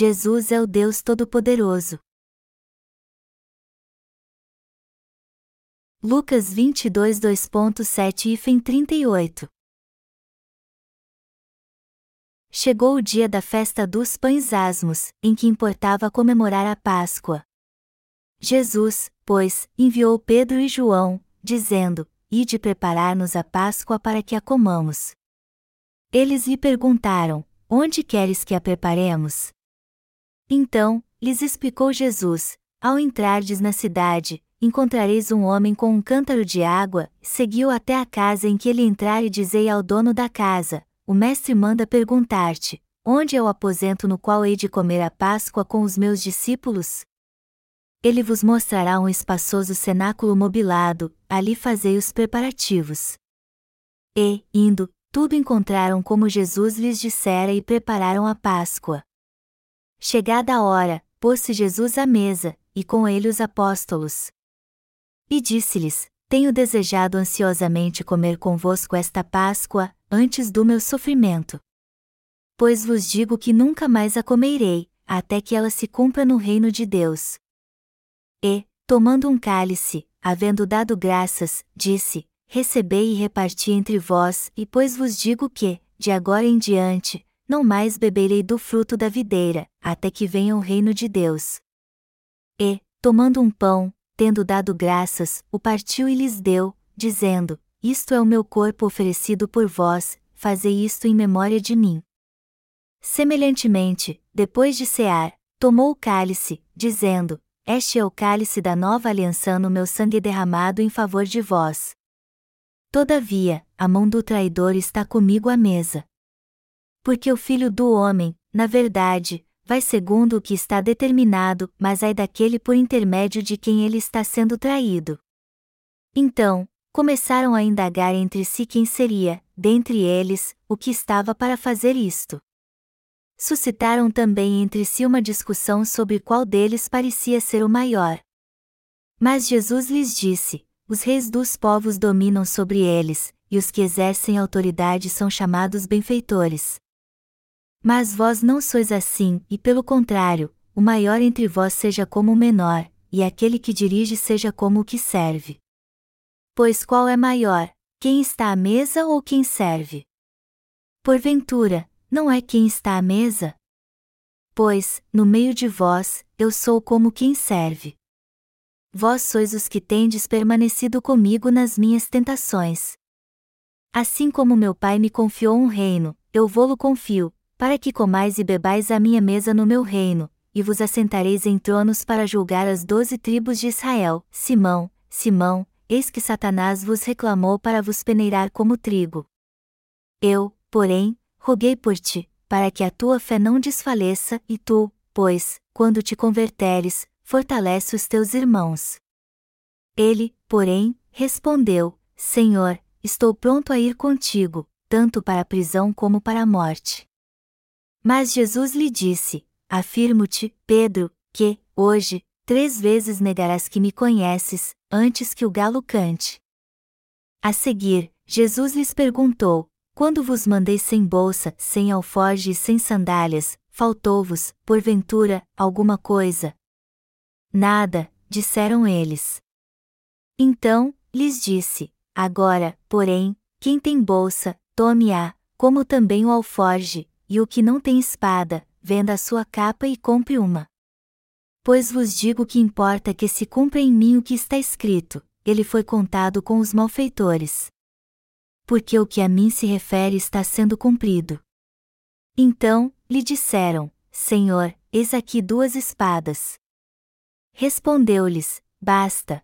Jesus é o Deus Todo-Poderoso. Lucas 22 2.7 e Fim 38 Chegou o dia da festa dos pães asmos, em que importava comemorar a Páscoa. Jesus, pois, enviou Pedro e João, dizendo: Ide preparar-nos a Páscoa para que a comamos. Eles lhe perguntaram: Onde queres que a preparemos? Então, lhes explicou Jesus: Ao entrardes na cidade, encontrareis um homem com um cântaro de água, seguiu até a casa em que ele entrar e dizei ao dono da casa: O mestre manda perguntar-te: Onde é o aposento no qual hei de comer a Páscoa com os meus discípulos? Ele vos mostrará um espaçoso cenáculo mobilado, ali fazei os preparativos. E, indo, tudo encontraram como Jesus lhes dissera e prepararam a Páscoa. Chegada a hora, pôs-se Jesus à mesa, e com ele os apóstolos. E disse-lhes: Tenho desejado ansiosamente comer convosco esta Páscoa, antes do meu sofrimento. Pois vos digo que nunca mais a comerei, até que ela se cumpra no reino de Deus. E, tomando um cálice, havendo dado graças, disse: Recebei e reparti entre vós, e pois vos digo que, de agora em diante, não mais beberei do fruto da videira, até que venha o reino de Deus. E, tomando um pão, tendo dado graças, o partiu e lhes deu, dizendo: Isto é o meu corpo oferecido por vós, fazei isto em memória de mim. Semelhantemente, depois de cear, tomou o cálice, dizendo: Este é o cálice da nova aliança no meu sangue derramado em favor de vós. Todavia, a mão do traidor está comigo à mesa. Porque o filho do homem, na verdade, vai segundo o que está determinado, mas ai daquele por intermédio de quem ele está sendo traído. Então, começaram a indagar entre si quem seria, dentre eles, o que estava para fazer isto. Suscitaram também entre si uma discussão sobre qual deles parecia ser o maior. Mas Jesus lhes disse: Os reis dos povos dominam sobre eles, e os que exercem autoridade são chamados benfeitores. Mas vós não sois assim, e pelo contrário, o maior entre vós seja como o menor, e aquele que dirige seja como o que serve. Pois qual é maior, quem está à mesa ou quem serve? Porventura, não é quem está à mesa? Pois, no meio de vós, eu sou como quem serve. Vós sois os que tendes permanecido comigo nas minhas tentações. Assim como meu Pai me confiou um reino, eu vou-lo confio, para que comais e bebais à minha mesa no meu reino, e vos assentareis em tronos para julgar as doze tribos de Israel. Simão, Simão, eis que Satanás vos reclamou para vos peneirar como trigo. Eu, porém, roguei por ti, para que a tua fé não desfaleça, e tu, pois, quando te converteres, fortalece os teus irmãos. Ele, porém, respondeu: Senhor, estou pronto a ir contigo, tanto para a prisão como para a morte. Mas Jesus lhe disse: Afirmo-te, Pedro, que, hoje, três vezes negarás que me conheces, antes que o galo cante. A seguir, Jesus lhes perguntou: Quando vos mandei sem bolsa, sem alforge e sem sandálias, faltou-vos, porventura, alguma coisa? Nada, disseram eles. Então, lhes disse: Agora, porém, quem tem bolsa, tome-a, como também o alforge, e o que não tem espada, venda a sua capa e compre uma. Pois vos digo que importa que se cumpra em mim o que está escrito, ele foi contado com os malfeitores. Porque o que a mim se refere está sendo cumprido. Então, lhe disseram: Senhor, eis aqui duas espadas. Respondeu-lhes: Basta.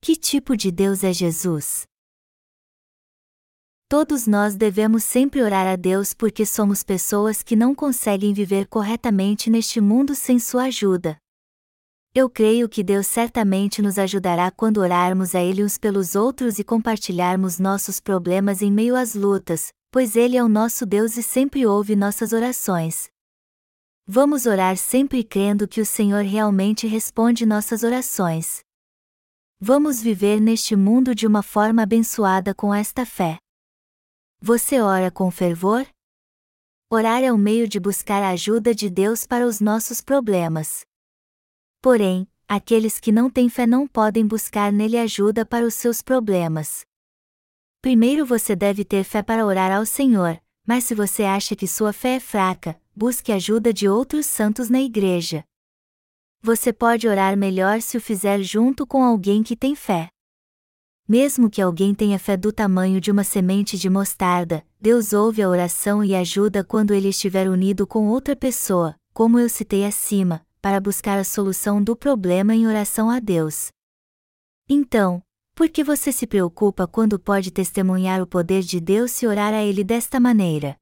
Que tipo de Deus é Jesus? Todos nós devemos sempre orar a Deus porque somos pessoas que não conseguem viver corretamente neste mundo sem sua ajuda. Eu creio que Deus certamente nos ajudará quando orarmos a Ele uns pelos outros e compartilharmos nossos problemas em meio às lutas, pois Ele é o nosso Deus e sempre ouve nossas orações. Vamos orar sempre crendo que o Senhor realmente responde nossas orações. Vamos viver neste mundo de uma forma abençoada com esta fé. Você ora com fervor? Orar é o meio de buscar a ajuda de Deus para os nossos problemas. Porém, aqueles que não têm fé não podem buscar nele ajuda para os seus problemas. Primeiro você deve ter fé para orar ao Senhor, mas se você acha que sua fé é fraca, busque ajuda de outros santos na igreja. Você pode orar melhor se o fizer junto com alguém que tem fé. Mesmo que alguém tenha fé do tamanho de uma semente de mostarda, Deus ouve a oração e ajuda quando ele estiver unido com outra pessoa, como eu citei acima, para buscar a solução do problema em oração a Deus. Então, por que você se preocupa quando pode testemunhar o poder de Deus se orar a Ele desta maneira?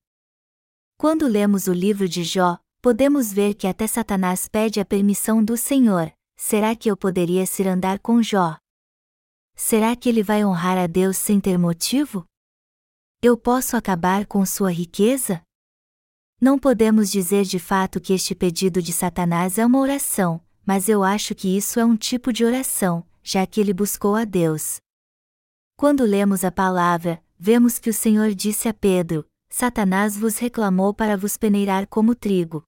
Quando lemos o livro de Jó, podemos ver que até Satanás pede a permissão do Senhor: será que eu poderia ir andar com Jó? Será que ele vai honrar a Deus sem ter motivo? Eu posso acabar com sua riqueza? Não podemos dizer de fato que este pedido de Satanás é uma oração, mas eu acho que isso é um tipo de oração, já que ele buscou a Deus. Quando lemos a palavra, vemos que o Senhor disse a Pedro: Satanás vos reclamou para vos peneirar como trigo.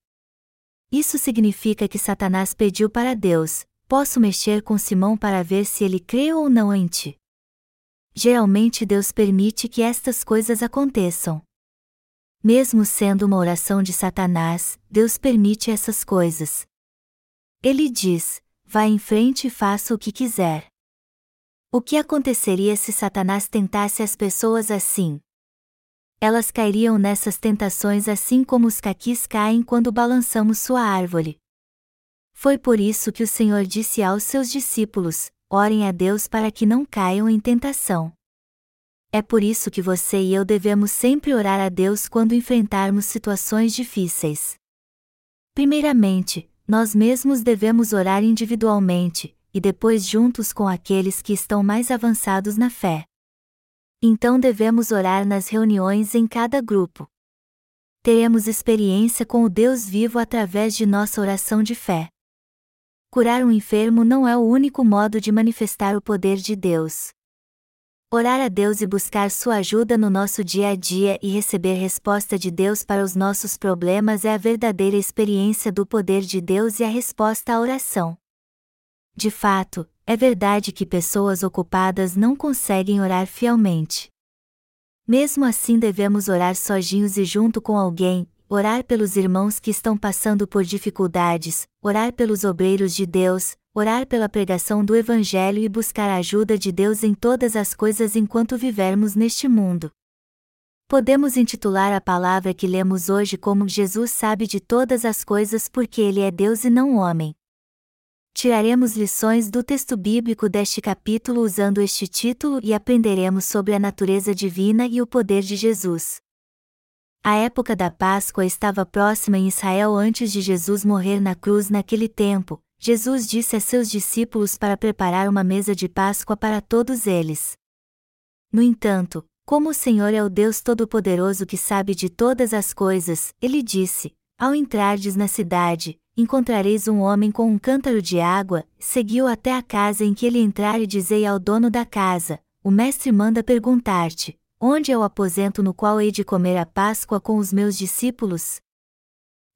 Isso significa que Satanás pediu para Deus: Posso mexer com Simão para ver se ele crê ou não em ti. Geralmente Deus permite que estas coisas aconteçam. Mesmo sendo uma oração de Satanás, Deus permite essas coisas. Ele diz: vá em frente e faça o que quiser. O que aconteceria se Satanás tentasse as pessoas assim? Elas cairiam nessas tentações assim como os caquis caem quando balançamos sua árvore. Foi por isso que o Senhor disse aos seus discípulos: orem a Deus para que não caiam em tentação. É por isso que você e eu devemos sempre orar a Deus quando enfrentarmos situações difíceis. Primeiramente, nós mesmos devemos orar individualmente, e depois juntos com aqueles que estão mais avançados na fé. Então devemos orar nas reuniões em cada grupo. Teremos experiência com o Deus vivo através de nossa oração de fé. Curar um enfermo não é o único modo de manifestar o poder de Deus. Orar a Deus e buscar sua ajuda no nosso dia a dia e receber resposta de Deus para os nossos problemas é a verdadeira experiência do poder de Deus e a resposta à oração. De fato, é verdade que pessoas ocupadas não conseguem orar fielmente. Mesmo assim, devemos orar sozinhos e junto com alguém, orar pelos irmãos que estão passando por dificuldades, orar pelos obreiros de Deus, orar pela pregação do Evangelho e buscar a ajuda de Deus em todas as coisas enquanto vivermos neste mundo. Podemos intitular a palavra que lemos hoje como Jesus sabe de todas as coisas porque Ele é Deus e não homem. Tiraremos lições do texto bíblico deste capítulo usando este título e aprenderemos sobre a natureza divina e o poder de Jesus. A época da Páscoa estava próxima em Israel antes de Jesus morrer na cruz naquele tempo, Jesus disse a seus discípulos para preparar uma mesa de Páscoa para todos eles. No entanto, como o Senhor é o Deus Todo-Poderoso que sabe de todas as coisas, ele disse: Ao entrardes na cidade, encontrareis um homem com um cântaro de água, seguiu até a casa em que ele entrar e dizei ao dono da casa: O mestre manda perguntar-te: Onde é o aposento no qual hei de comer a Páscoa com os meus discípulos?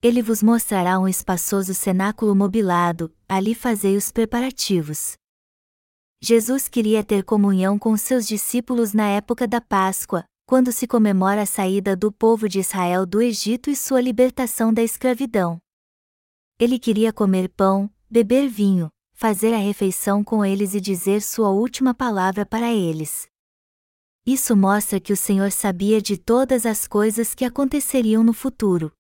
Ele vos mostrará um espaçoso cenáculo mobilado, ali fazei os preparativos. Jesus queria ter comunhão com seus discípulos na época da Páscoa, quando se comemora a saída do povo de Israel do Egito e sua libertação da escravidão. Ele queria comer pão, beber vinho, fazer a refeição com eles e dizer sua última palavra para eles. Isso mostra que o Senhor sabia de todas as coisas que aconteceriam no futuro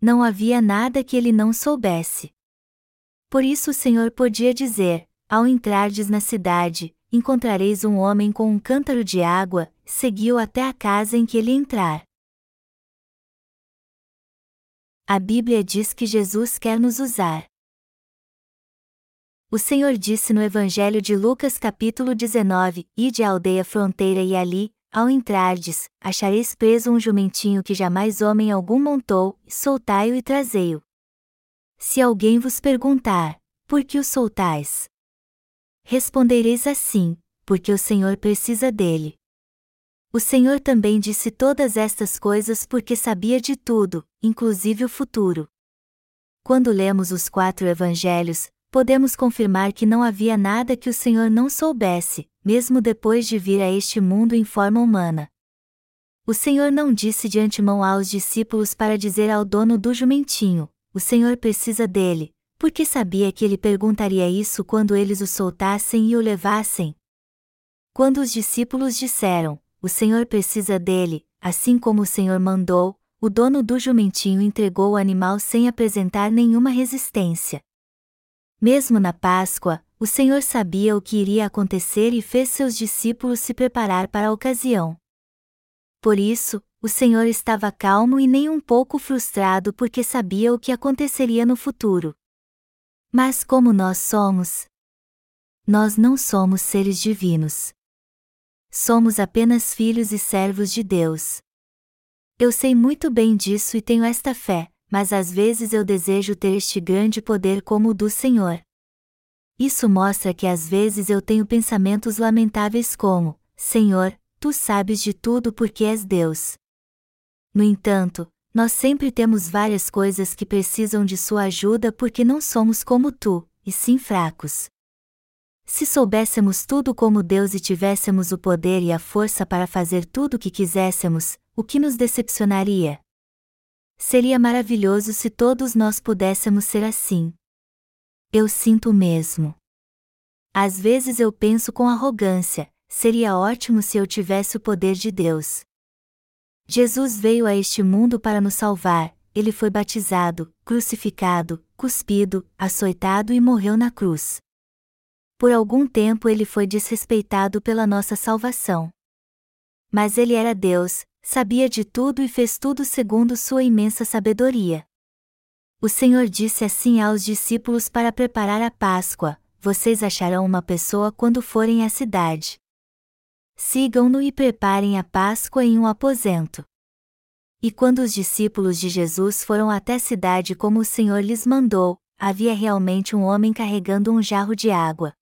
não havia nada que ele não soubesse. Por isso o Senhor podia dizer: Ao entrardes na cidade, encontrareis um homem com um cântaro de água, seguiu até a casa em que ele entrar. A Bíblia diz que Jesus quer nos usar. O Senhor disse no Evangelho de Lucas capítulo 19: Ide à aldeia fronteira e ali, ao entrardes, achareis preso um jumentinho que jamais homem algum montou, soltai-o e trazei-o. Se alguém vos perguntar, por que o soltais? Respondereis assim, porque o Senhor precisa dele. O Senhor também disse todas estas coisas porque sabia de tudo, inclusive o futuro. Quando lemos os quatro evangelhos, podemos confirmar que não havia nada que o Senhor não soubesse, mesmo depois de vir a este mundo em forma humana. O Senhor não disse de antemão aos discípulos para dizer ao dono do jumentinho: O Senhor precisa dele, porque sabia que ele perguntaria isso quando eles o soltassem e o levassem. Quando os discípulos disseram: o Senhor precisa dele, assim como o Senhor mandou, o dono do jumentinho entregou o animal sem apresentar nenhuma resistência. Mesmo na Páscoa, o Senhor sabia o que iria acontecer e fez seus discípulos se preparar para a ocasião. Por isso, o Senhor estava calmo e nem um pouco frustrado porque sabia o que aconteceria no futuro. Mas como nós somos? Nós não somos seres divinos somos apenas filhos e servos de Deus. Eu sei muito bem disso e tenho esta fé, mas às vezes eu desejo ter este grande poder como o do Senhor. Isso mostra que às vezes eu tenho pensamentos lamentáveis como: Senhor, tu sabes de tudo porque és Deus. No entanto, nós sempre temos várias coisas que precisam de sua ajuda porque não somos como tu, e sim fracos. Se soubéssemos tudo como Deus e tivéssemos o poder e a força para fazer tudo o que quiséssemos, o que nos decepcionaria? Seria maravilhoso se todos nós pudéssemos ser assim. Eu sinto mesmo. Às vezes eu penso com arrogância: seria ótimo se eu tivesse o poder de Deus. Jesus veio a este mundo para nos salvar, ele foi batizado, crucificado, cuspido, açoitado e morreu na cruz por algum tempo ele foi desrespeitado pela nossa salvação. Mas ele era Deus, sabia de tudo e fez tudo segundo sua imensa sabedoria. O Senhor disse assim aos discípulos para preparar a Páscoa: Vocês acharão uma pessoa quando forem à cidade. Sigam-no e preparem a Páscoa em um aposento. E quando os discípulos de Jesus foram até a cidade como o Senhor lhes mandou, havia realmente um homem carregando um jarro de água.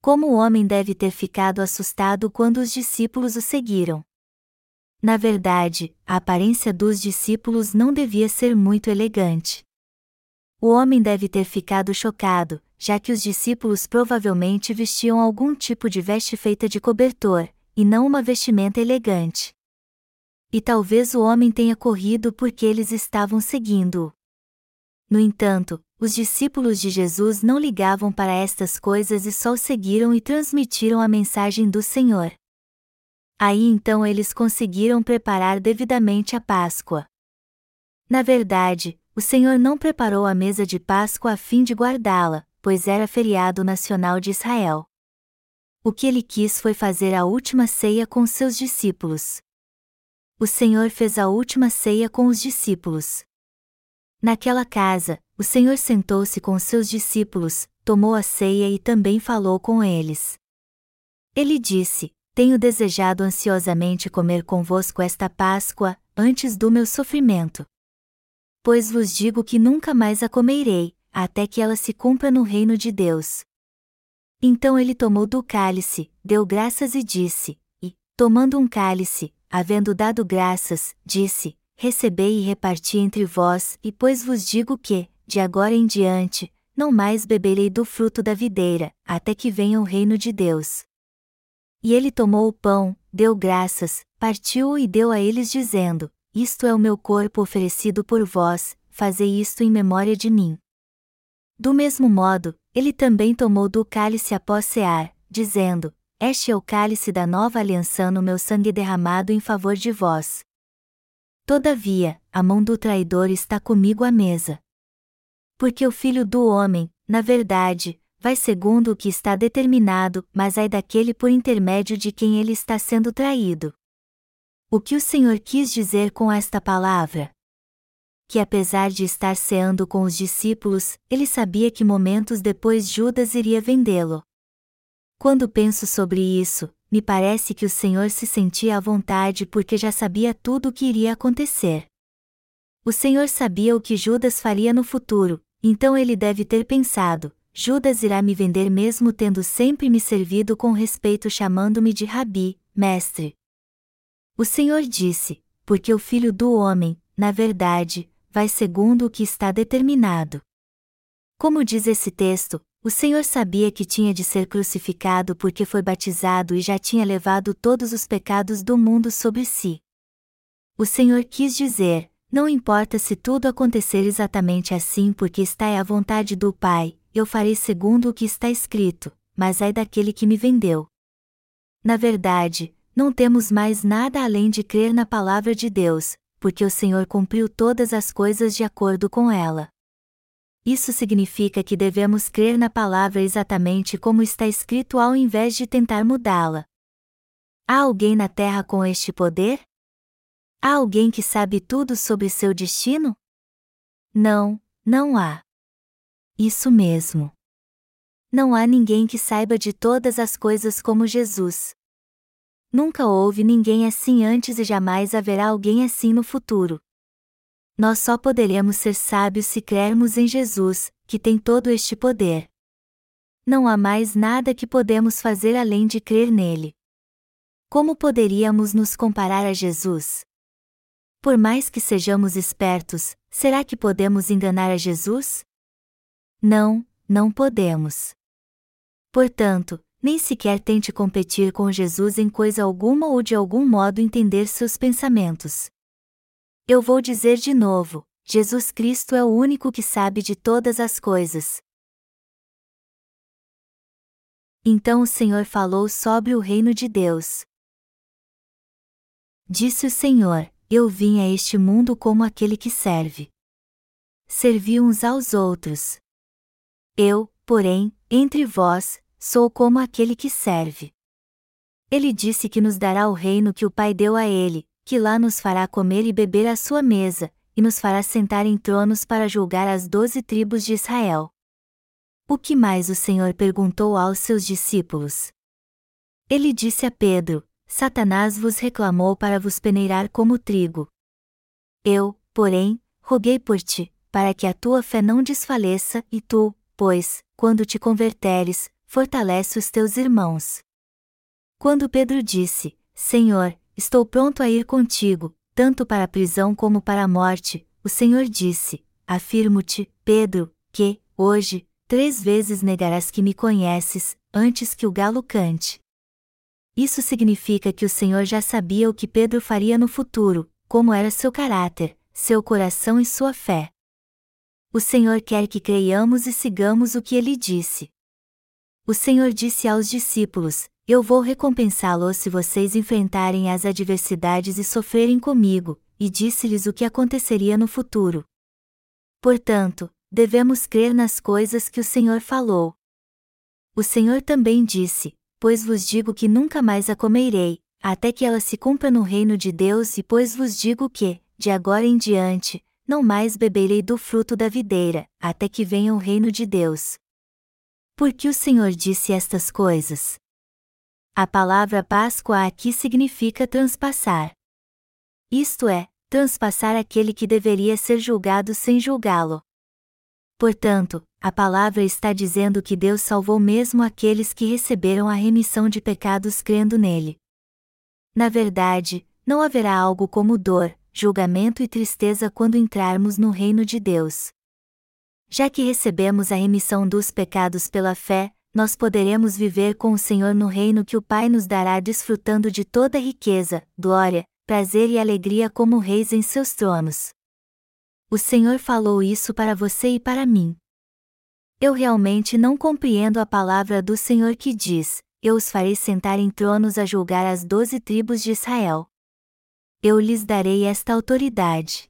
Como o homem deve ter ficado assustado quando os discípulos o seguiram? Na verdade, a aparência dos discípulos não devia ser muito elegante. O homem deve ter ficado chocado, já que os discípulos provavelmente vestiam algum tipo de veste feita de cobertor, e não uma vestimenta elegante. E talvez o homem tenha corrido porque eles estavam seguindo-o. No entanto, os discípulos de Jesus não ligavam para estas coisas e só o seguiram e transmitiram a mensagem do Senhor. Aí então eles conseguiram preparar devidamente a Páscoa. Na verdade, o Senhor não preparou a mesa de Páscoa a fim de guardá-la, pois era feriado nacional de Israel. O que ele quis foi fazer a última ceia com seus discípulos. O Senhor fez a última ceia com os discípulos. Naquela casa, o Senhor sentou-se com seus discípulos, tomou a ceia e também falou com eles. Ele disse: Tenho desejado ansiosamente comer convosco esta Páscoa, antes do meu sofrimento. Pois vos digo que nunca mais a comerei, até que ela se cumpra no reino de Deus. Então ele tomou do cálice, deu graças e disse, e, tomando um cálice, havendo dado graças, disse: recebei e reparti entre vós, e pois vos digo que, de agora em diante, não mais beberei do fruto da videira, até que venha o reino de Deus. E ele tomou o pão, deu graças, partiu-o e deu a eles, dizendo: Isto é o meu corpo oferecido por vós, fazei isto em memória de mim. Do mesmo modo, ele também tomou do cálice após cear, dizendo: Este é o cálice da nova aliança no meu sangue derramado em favor de vós. Todavia, a mão do traidor está comigo à mesa. Porque o filho do homem, na verdade, vai segundo o que está determinado, mas ai daquele por intermédio de quem ele está sendo traído. O que o Senhor quis dizer com esta palavra? Que apesar de estar ceando com os discípulos, ele sabia que momentos depois Judas iria vendê-lo. Quando penso sobre isso, me parece que o Senhor se sentia à vontade porque já sabia tudo o que iria acontecer. O Senhor sabia o que Judas faria no futuro, então ele deve ter pensado: Judas irá me vender mesmo tendo sempre me servido com respeito chamando-me de Rabi, mestre. O Senhor disse: Porque o filho do homem, na verdade, vai segundo o que está determinado. Como diz esse texto, o Senhor sabia que tinha de ser crucificado porque foi batizado e já tinha levado todos os pecados do mundo sobre si. O Senhor quis dizer: não importa se tudo acontecer exatamente assim porque está é a vontade do Pai, eu farei segundo o que está escrito, mas ai daquele que me vendeu. Na verdade, não temos mais nada além de crer na palavra de Deus, porque o Senhor cumpriu todas as coisas de acordo com ela. Isso significa que devemos crer na palavra exatamente como está escrito ao invés de tentar mudá-la. Há alguém na terra com este poder? Há alguém que sabe tudo sobre seu destino? Não, não há. Isso mesmo. Não há ninguém que saiba de todas as coisas como Jesus. Nunca houve ninguém assim antes e jamais haverá alguém assim no futuro. Nós só poderemos ser sábios se crermos em Jesus, que tem todo este poder. Não há mais nada que podemos fazer além de crer nele. Como poderíamos nos comparar a Jesus? Por mais que sejamos espertos, será que podemos enganar a Jesus? Não, não podemos. Portanto, nem sequer tente competir com Jesus em coisa alguma ou de algum modo entender seus pensamentos. Eu vou dizer de novo: Jesus Cristo é o único que sabe de todas as coisas. Então o Senhor falou sobre o reino de Deus. Disse o Senhor: Eu vim a este mundo como aquele que serve. Servi uns aos outros. Eu, porém, entre vós, sou como aquele que serve. Ele disse que nos dará o reino que o Pai deu a ele, que lá nos fará comer e beber à sua mesa, e nos fará sentar em tronos para julgar as doze tribos de Israel. O que mais o Senhor perguntou aos seus discípulos? Ele disse a Pedro: Satanás vos reclamou para vos peneirar como trigo. Eu, porém, roguei por ti, para que a tua fé não desfaleça, e tu, pois, quando te converteres, fortalece os teus irmãos. Quando Pedro disse: Senhor, estou pronto a ir contigo, tanto para a prisão como para a morte, o Senhor disse: Afirmo-te, Pedro, que, hoje, três vezes negarás que me conheces, antes que o galo cante. Isso significa que o Senhor já sabia o que Pedro faria no futuro, como era seu caráter, seu coração e sua fé. O Senhor quer que creiamos e sigamos o que ele disse. O Senhor disse aos discípulos: Eu vou recompensá-los se vocês enfrentarem as adversidades e sofrerem comigo, e disse-lhes o que aconteceria no futuro. Portanto, devemos crer nas coisas que o Senhor falou. O Senhor também disse: Pois vos digo que nunca mais a comerei, até que ela se cumpra no reino de Deus, e pois vos digo que, de agora em diante, não mais beberei do fruto da videira, até que venha o reino de Deus. Por que o Senhor disse estas coisas? A palavra Páscoa aqui significa transpassar. Isto é, transpassar aquele que deveria ser julgado sem julgá-lo. Portanto, a palavra está dizendo que Deus salvou mesmo aqueles que receberam a remissão de pecados crendo nele. Na verdade, não haverá algo como dor, julgamento e tristeza quando entrarmos no reino de Deus. Já que recebemos a remissão dos pecados pela fé, nós poderemos viver com o Senhor no reino que o Pai nos dará desfrutando de toda riqueza, glória, prazer e alegria como reis em seus tronos. O Senhor falou isso para você e para mim. Eu realmente não compreendo a palavra do Senhor que diz: Eu os farei sentar em tronos a julgar as doze tribos de Israel. Eu lhes darei esta autoridade.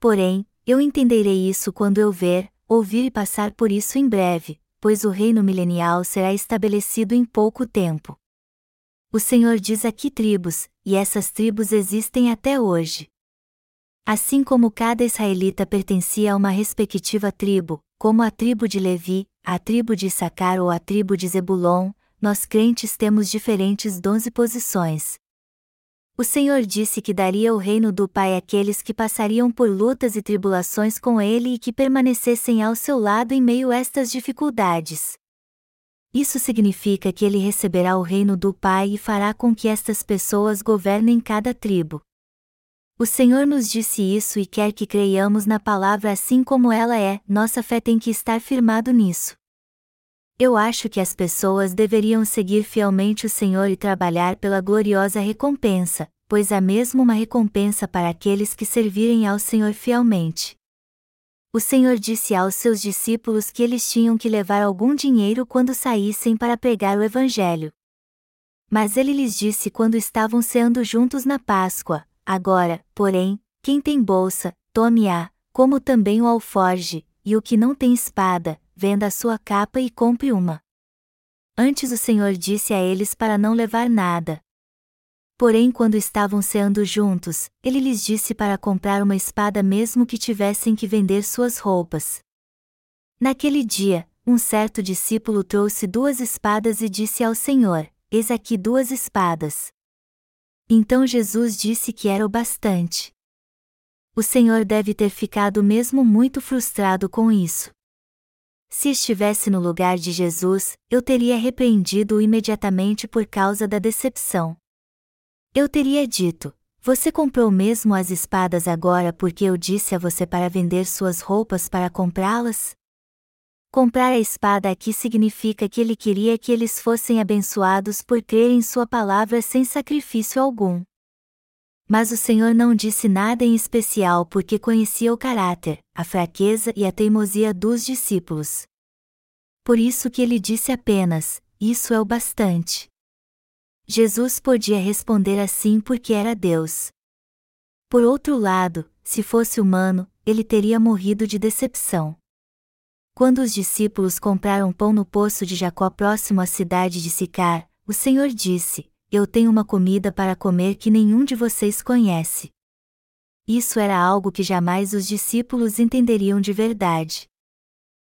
Porém, eu entenderei isso quando eu ver, ouvir e passar por isso em breve, pois o reino milenial será estabelecido em pouco tempo. O Senhor diz aqui tribos, e essas tribos existem até hoje. Assim como cada israelita pertencia a uma respectiva tribo, como a tribo de Levi, a tribo de Issacar ou a tribo de Zebulon, nós crentes temos diferentes dons e posições, o Senhor disse que daria o reino do Pai àqueles que passariam por lutas e tribulações com Ele e que permanecessem ao seu lado em meio a estas dificuldades. isso significa que ele receberá o reino do Pai e fará com que estas pessoas governem cada tribo. O Senhor nos disse isso e quer que creiamos na palavra assim como ela é, nossa fé tem que estar firmado nisso. Eu acho que as pessoas deveriam seguir fielmente o Senhor e trabalhar pela gloriosa recompensa, pois há mesmo uma recompensa para aqueles que servirem ao Senhor fielmente. O Senhor disse aos seus discípulos que eles tinham que levar algum dinheiro quando saíssem para pregar o Evangelho. Mas ele lhes disse quando estavam ceando juntos na Páscoa: Agora, porém, quem tem bolsa, tome-a, como também o alforge, e o que não tem espada, venda a sua capa e compre uma. Antes o Senhor disse a eles para não levar nada. Porém, quando estavam ceando juntos, ele lhes disse para comprar uma espada mesmo que tivessem que vender suas roupas. Naquele dia, um certo discípulo trouxe duas espadas e disse ao Senhor: Eis aqui duas espadas. Então Jesus disse que era o bastante. O Senhor deve ter ficado mesmo muito frustrado com isso. Se estivesse no lugar de Jesus, eu teria repreendido-o imediatamente por causa da decepção. Eu teria dito: Você comprou mesmo as espadas agora porque eu disse a você para vender suas roupas para comprá-las? Comprar a espada aqui significa que ele queria que eles fossem abençoados por crer em Sua palavra sem sacrifício algum. Mas o Senhor não disse nada em especial porque conhecia o caráter, a fraqueza e a teimosia dos discípulos. Por isso que ele disse apenas: Isso é o bastante. Jesus podia responder assim porque era Deus. Por outro lado, se fosse humano, ele teria morrido de decepção. Quando os discípulos compraram pão no poço de Jacó próximo à cidade de Sicar, o Senhor disse: Eu tenho uma comida para comer que nenhum de vocês conhece. Isso era algo que jamais os discípulos entenderiam de verdade.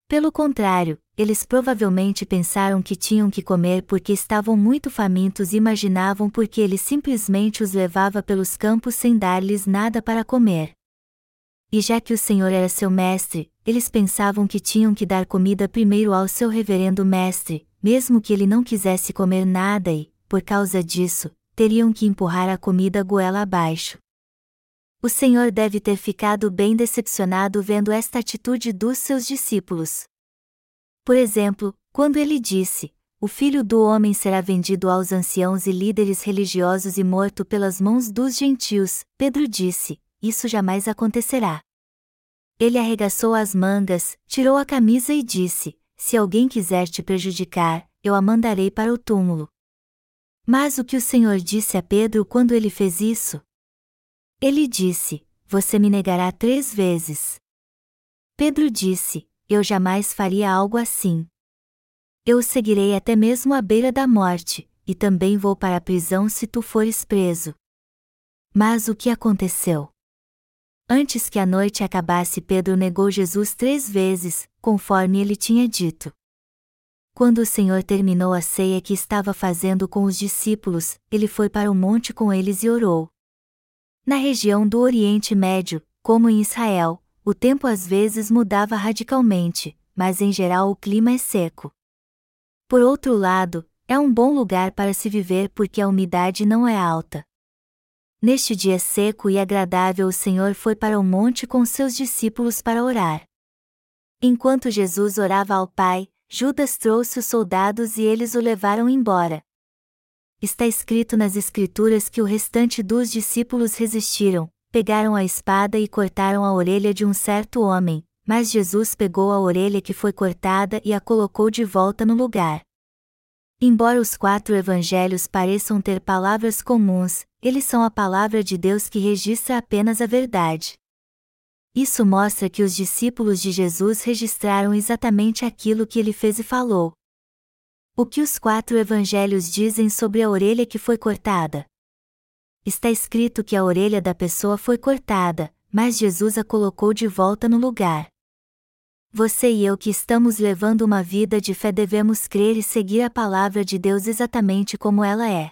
Pelo contrário, eles provavelmente pensaram que tinham que comer porque estavam muito famintos e imaginavam porque ele simplesmente os levava pelos campos sem dar-lhes nada para comer. E já que o Senhor era seu mestre, eles pensavam que tinham que dar comida primeiro ao seu reverendo mestre, mesmo que ele não quisesse comer nada e, por causa disso, teriam que empurrar a comida goela abaixo. O Senhor deve ter ficado bem decepcionado vendo esta atitude dos seus discípulos. Por exemplo, quando ele disse: O filho do homem será vendido aos anciãos e líderes religiosos e morto pelas mãos dos gentios, Pedro disse: Isso jamais acontecerá. Ele arregaçou as mangas, tirou a camisa e disse: Se alguém quiser te prejudicar, eu a mandarei para o túmulo. Mas o que o Senhor disse a Pedro quando ele fez isso? Ele disse: Você me negará três vezes. Pedro disse: Eu jamais faria algo assim. Eu o seguirei até mesmo à beira da morte, e também vou para a prisão se tu fores preso. Mas o que aconteceu? Antes que a noite acabasse, Pedro negou Jesus três vezes, conforme ele tinha dito. Quando o Senhor terminou a ceia que estava fazendo com os discípulos, ele foi para o monte com eles e orou. Na região do Oriente Médio, como em Israel, o tempo às vezes mudava radicalmente, mas em geral o clima é seco. Por outro lado, é um bom lugar para se viver porque a umidade não é alta. Neste dia seco e agradável, o Senhor foi para o monte com seus discípulos para orar. Enquanto Jesus orava ao Pai, Judas trouxe os soldados e eles o levaram embora. Está escrito nas Escrituras que o restante dos discípulos resistiram, pegaram a espada e cortaram a orelha de um certo homem, mas Jesus pegou a orelha que foi cortada e a colocou de volta no lugar. Embora os quatro evangelhos pareçam ter palavras comuns, eles são a palavra de Deus que registra apenas a verdade. Isso mostra que os discípulos de Jesus registraram exatamente aquilo que ele fez e falou. O que os quatro evangelhos dizem sobre a orelha que foi cortada? Está escrito que a orelha da pessoa foi cortada, mas Jesus a colocou de volta no lugar. Você e eu que estamos levando uma vida de fé devemos crer e seguir a palavra de Deus exatamente como ela é.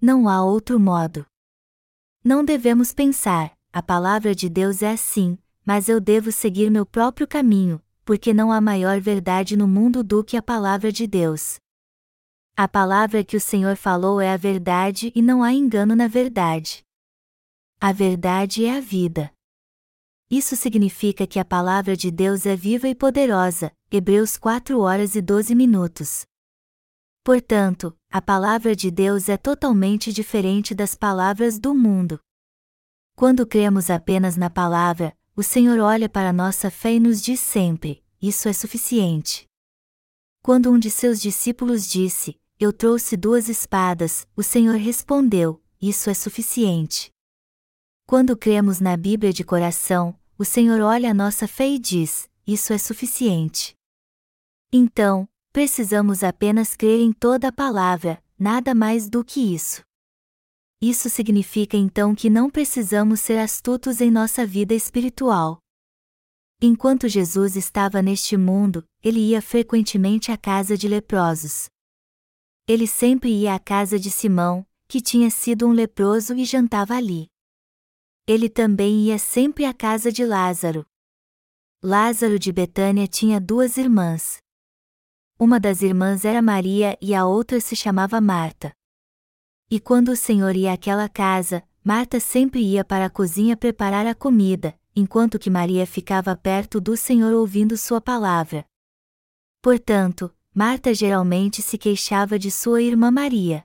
Não há outro modo. Não devemos pensar, a palavra de Deus é assim, mas eu devo seguir meu próprio caminho, porque não há maior verdade no mundo do que a palavra de Deus. A palavra que o Senhor falou é a verdade e não há engano na verdade. A verdade é a vida. Isso significa que a palavra de Deus é viva e poderosa. Hebreus 4 horas e 12 minutos. Portanto, a palavra de Deus é totalmente diferente das palavras do mundo. Quando cremos apenas na palavra, o Senhor olha para nossa fé e nos diz sempre: Isso é suficiente. Quando um de seus discípulos disse: Eu trouxe duas espadas, o Senhor respondeu: Isso é suficiente. Quando cremos na Bíblia de coração, o Senhor olha a nossa fé e diz: Isso é suficiente. Então, precisamos apenas crer em toda a palavra, nada mais do que isso. Isso significa então que não precisamos ser astutos em nossa vida espiritual. Enquanto Jesus estava neste mundo, ele ia frequentemente à casa de leprosos. Ele sempre ia à casa de Simão, que tinha sido um leproso e jantava ali ele também ia sempre à casa de Lázaro. Lázaro de Betânia tinha duas irmãs. Uma das irmãs era Maria e a outra se chamava Marta. E quando o Senhor ia àquela casa, Marta sempre ia para a cozinha preparar a comida, enquanto que Maria ficava perto do Senhor ouvindo sua palavra. Portanto, Marta geralmente se queixava de sua irmã Maria.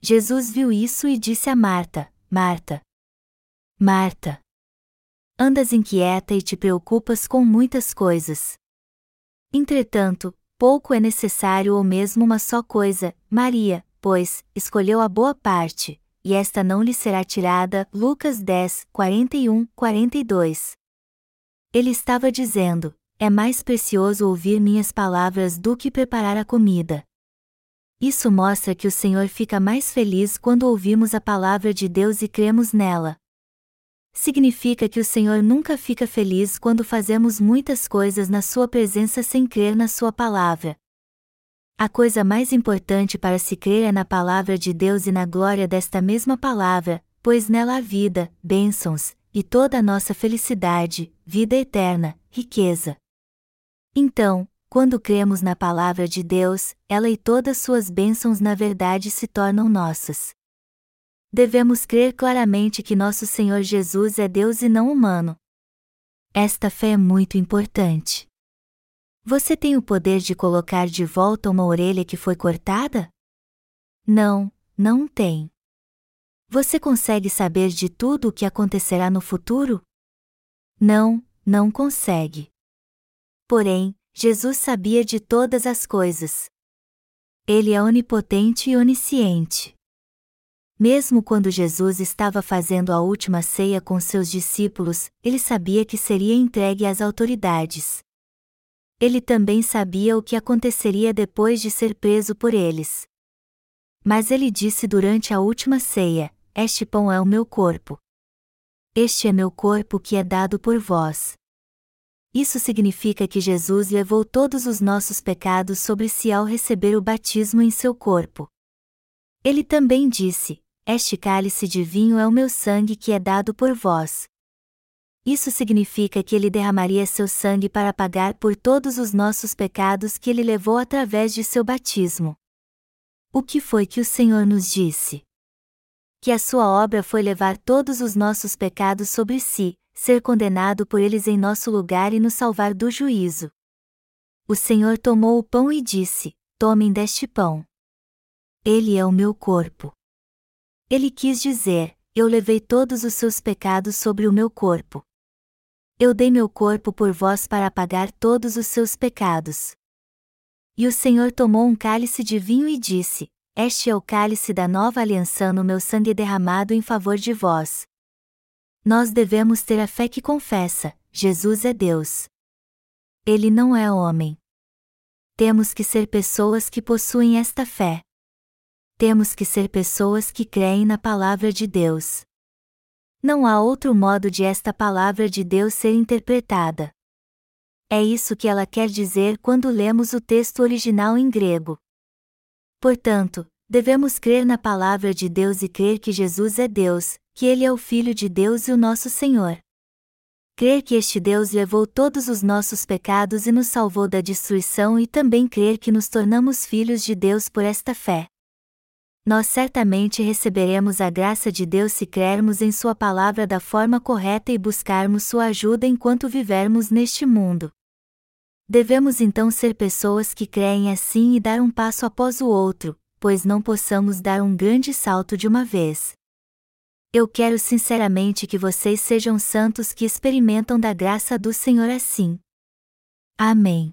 Jesus viu isso e disse a Marta: Marta, Marta. Andas inquieta e te preocupas com muitas coisas. Entretanto, pouco é necessário ou mesmo uma só coisa, Maria, pois, escolheu a boa parte, e esta não lhe será tirada. Lucas 10, 41, 42. Ele estava dizendo: É mais precioso ouvir minhas palavras do que preparar a comida. Isso mostra que o Senhor fica mais feliz quando ouvimos a palavra de Deus e cremos nela significa que o Senhor nunca fica feliz quando fazemos muitas coisas na Sua presença sem crer na Sua palavra. A coisa mais importante para se crer é na palavra de Deus e na glória desta mesma palavra, pois nela há vida, bênçãos, e toda a nossa felicidade, vida eterna, riqueza. Então, quando cremos na palavra de Deus, ela e todas suas bênçãos na verdade se tornam nossas devemos crer claramente que nosso Senhor Jesus é Deus e não humano. Esta fé é muito importante. Você tem o poder de colocar de volta uma orelha que foi cortada? Não, não tem. Você consegue saber de tudo o que acontecerá no futuro? Não, não consegue. Porém, Jesus sabia de todas as coisas. Ele é onipotente e onisciente. Mesmo quando Jesus estava fazendo a última ceia com seus discípulos, ele sabia que seria entregue às autoridades. Ele também sabia o que aconteceria depois de ser preso por eles. Mas ele disse durante a última ceia: Este pão é o meu corpo. Este é meu corpo que é dado por vós. Isso significa que Jesus levou todos os nossos pecados sobre si ao receber o batismo em seu corpo. Ele também disse: este cálice de vinho é o meu sangue que é dado por vós. Isso significa que ele derramaria seu sangue para pagar por todos os nossos pecados que ele levou através de seu batismo. O que foi que o Senhor nos disse? Que a sua obra foi levar todos os nossos pecados sobre si, ser condenado por eles em nosso lugar e nos salvar do juízo. O Senhor tomou o pão e disse: Tomem deste pão. Ele é o meu corpo. Ele quis dizer: Eu levei todos os seus pecados sobre o meu corpo. Eu dei meu corpo por vós para apagar todos os seus pecados. E o Senhor tomou um cálice de vinho e disse: Este é o cálice da nova aliança no meu sangue derramado em favor de vós. Nós devemos ter a fé que confessa: Jesus é Deus. Ele não é homem. Temos que ser pessoas que possuem esta fé temos que ser pessoas que creem na palavra de Deus. Não há outro modo de esta palavra de Deus ser interpretada. É isso que ela quer dizer quando lemos o texto original em grego. Portanto, devemos crer na palavra de Deus e crer que Jesus é Deus, que Ele é o Filho de Deus e o nosso Senhor. Crer que este Deus levou todos os nossos pecados e nos salvou da destruição e também crer que nos tornamos filhos de Deus por esta fé. Nós certamente receberemos a graça de Deus se crermos em Sua palavra da forma correta e buscarmos Sua ajuda enquanto vivermos neste mundo. Devemos então ser pessoas que creem assim e dar um passo após o outro, pois não possamos dar um grande salto de uma vez. Eu quero sinceramente que vocês sejam santos que experimentam da graça do Senhor assim. Amém.